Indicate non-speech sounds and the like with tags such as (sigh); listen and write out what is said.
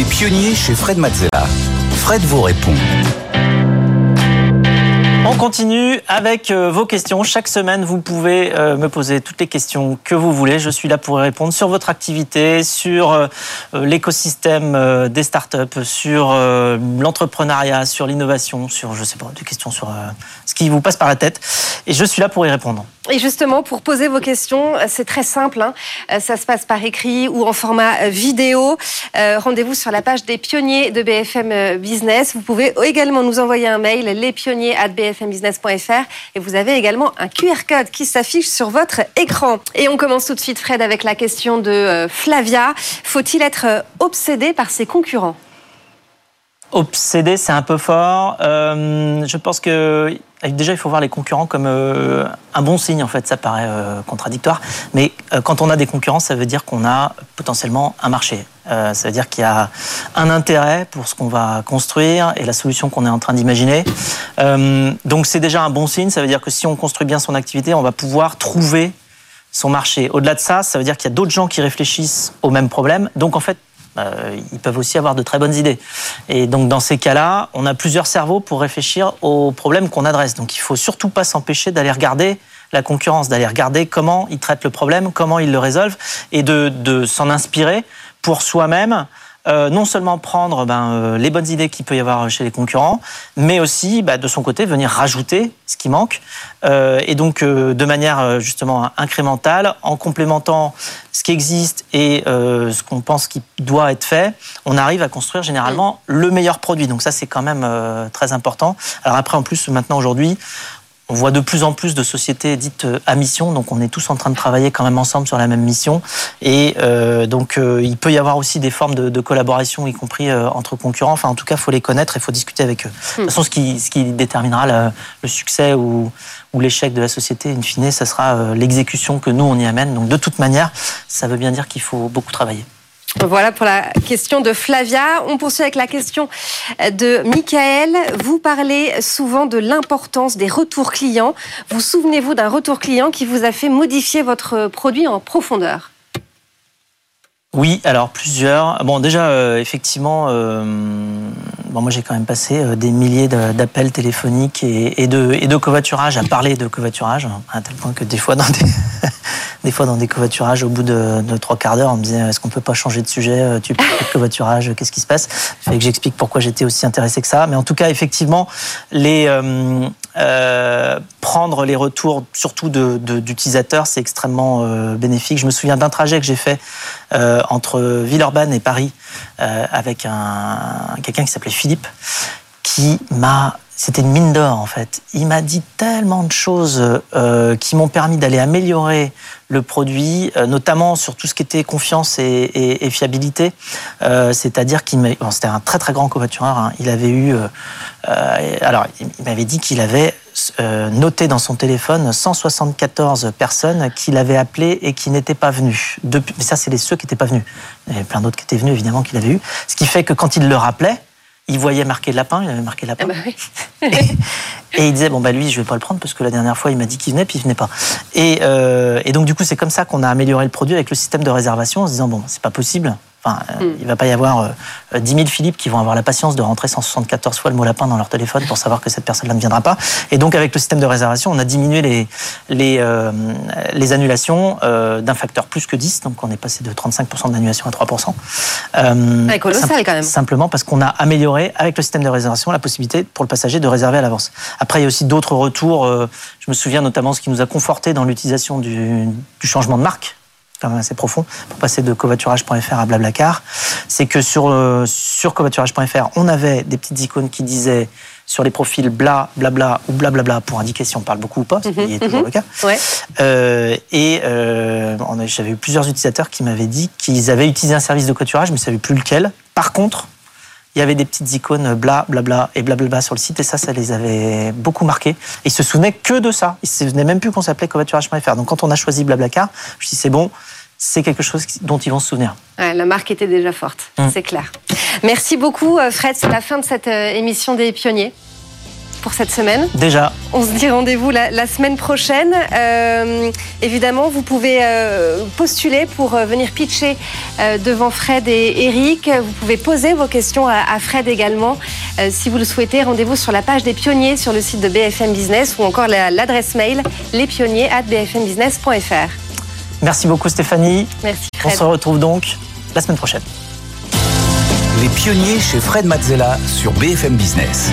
Les pionniers chez Fred Mazzella. Fred vous répond. On continue avec euh, vos questions. Chaque semaine, vous pouvez euh, me poser toutes les questions que vous voulez. Je suis là pour y répondre sur votre activité, sur euh, l'écosystème des startups, sur l'entrepreneuriat, sur l'innovation, sur, je sais pas, des questions sur ce qui vous passe par la tête. Et je suis là pour y répondre. Et justement, pour poser vos questions, c'est très simple. Hein. Ça se passe par écrit ou en format vidéo. Rendez-vous sur la page des pionniers de BFM Business. Vous pouvez également nous envoyer un mail, lespionniers@bfm bfmbusiness.fr et vous avez également un QR code qui s'affiche sur votre écran. Et on commence tout de suite, Fred, avec la question de euh, Flavia. Faut-il être euh, obsédé par ses concurrents? Obsédé, c'est un peu fort. Euh, je pense que déjà, il faut voir les concurrents comme un bon signe. En fait, ça paraît contradictoire, mais quand on a des concurrents, ça veut dire qu'on a potentiellement un marché. Euh, ça veut dire qu'il y a un intérêt pour ce qu'on va construire et la solution qu'on est en train d'imaginer. Euh, donc c'est déjà un bon signe. Ça veut dire que si on construit bien son activité, on va pouvoir trouver son marché. Au-delà de ça, ça veut dire qu'il y a d'autres gens qui réfléchissent au même problème. Donc en fait, euh, ils peuvent aussi avoir de très bonnes idées. Et donc dans ces cas-là, on a plusieurs cerveaux pour réfléchir aux problèmes qu'on adresse. Donc il faut surtout pas s'empêcher d'aller regarder la concurrence, d'aller regarder comment ils traitent le problème, comment ils le résolvent, et de, de s'en inspirer pour soi-même euh, non seulement prendre ben, euh, les bonnes idées qu'il peut y avoir chez les concurrents, mais aussi bah, de son côté venir rajouter ce qui manque, euh, et donc de manière justement incrémentale, en complémentant ce qui existe et ce qu'on pense qui doit être fait, on arrive à construire généralement le meilleur produit. Donc ça c'est quand même très important. Alors après en plus maintenant aujourd'hui, on voit de plus en plus de sociétés dites euh, à mission, donc on est tous en train de travailler quand même ensemble sur la même mission. Et euh, donc euh, il peut y avoir aussi des formes de, collaboration, y compris entre concurrents. Enfin, en tout cas, il faut les connaître et il faut discuter avec eux. De toute hmm. façon, ce qui, ce qui déterminera le, succès ou, ou l'échec de la société, in fine, ça sera l'exécution que nous on y amène. Donc de toute manière, ça veut bien dire qu'il faut beaucoup travailler. Voilà pour la question de Flavia. On poursuit avec la question de Michael. Vous parlez souvent de l'importance des retours clients. Vous souvenez-vous d'un retour client qui vous a fait modifier votre produit en profondeur? Oui, alors plusieurs. Bon, déjà, euh, effectivement, euh, moi j'ai quand même passé euh, des milliers d'appels téléphoniques et, de, et de covoiturage à parler de covoiturage, à tel point que des fois dans des, des fois dans des covoiturages, au bout de, trois quarts d'heure, on me disait est-ce qu'on peut pas changer de sujet Tu parles de covoiturage, qu'est-ce qui se passe? Il que j'explique pourquoi j'étais aussi intéressé que ça. Mais en tout cas, effectivement, les euh, prendre les retours, surtout d'utilisateurs, c'est extrêmement euh, bénéfique. Je me souviens d'un trajet que j'ai fait euh, entre Villeurbanne et Paris avec un, quelqu'un qui s'appelait Philippe, qui m'a c'était une mine d'or en fait. Il m'a dit tellement de choses qui m'ont permis d'aller améliorer le produit, notamment sur tout ce qui était confiance et, fiabilité. C'est-à-dire qu'il c'était un très très grand covoitureur. Hein. Il avait eu euh, alors, il m'avait dit qu'il avait euh, noté dans son téléphone 174 personnes qu'il avait appelées et qui n'étaient pas venues. Depuis, mais ça, c'est les ceux qui n'étaient pas venus. Il y avait plein d'autres qui étaient venus, évidemment, qu'il avait eu. Ce qui fait que quand il le rappelait, il voyait marqué lapin, il avait marqué lapin. Ah bah (laughs) et, il disait, bon, bah lui, je vais pas le prendre parce que la dernière fois, il m'a dit qu'il venait, puis il venait pas. Et, euh, et donc, du coup, c'est comme ça qu'on a amélioré le produit avec le système de réservation en se disant, bon, c'est pas possible. Enfin, euh, hmm. il va pas y avoir 10 euh, 000 Philippe qui vont avoir la patience de rentrer 174 fois le mot lapin dans leur téléphone pour savoir que cette personne-là ne viendra pas. Et donc, avec le système de réservation, on a diminué les, les, euh, les annulations d'un facteur plus que 10. Donc, on est passé de 35% d'annulation à 3%. Euh, colossal quand même. Simplement parce qu'on a amélioré, avec le système de réservation, la possibilité pour le passager de réserver à l'avance. Après, il y a aussi d'autres retours. je me souviens notamment ce qui nous a conforté dans l'utilisation du, du changement de marque quand même assez profond, pour passer de covoiturage.fr à Blablacar, c'est que sur, euh, sur covoiturage.fr, on avait des petites icônes qui disaient sur les profils bla, blabla ou blablabla pour indiquer si on parle beaucoup ou pas, ce qui mhm, est toujours mhm. le cas. Euh, et euh, j'avais eu plusieurs utilisateurs qui m'avaient dit qu'ils avaient utilisé un service de covoiturage, mais ils ne savaient plus lequel. Par contre, il y avait des petites icônes bla, blabla et blablabla sur le site, et ça, ça les avait beaucoup marqués. Et ils se souvenaient que de ça. Ils se souvenaient même plus qu'on s'appelait covoiturage.fr. Donc quand on a choisi Blablacar, je me suis dit, c'est bon, c'est quelque chose dont ils vont se souvenir. la marque était déjà forte, hum. c'est clair. Merci beaucoup, euh, Fred. C'est la fin de cette euh, émission des pionniers. Pour cette semaine. Déjà. On se dit rendez-vous la, semaine prochaine. Euh, évidemment, vous pouvez euh, postuler pour euh, venir pitcher devant Fred et Eric. Vous pouvez poser vos questions à, Fred également. si vous le souhaitez, rendez-vous sur la page des pionniers sur le site de BFM Business ou encore l'adresse mail lespionniers@bfmbusiness.fr. Merci beaucoup Stéphanie. Merci Fred. On se retrouve donc la semaine prochaine. Les pionniers chez Fred Mazzella sur BFM Business.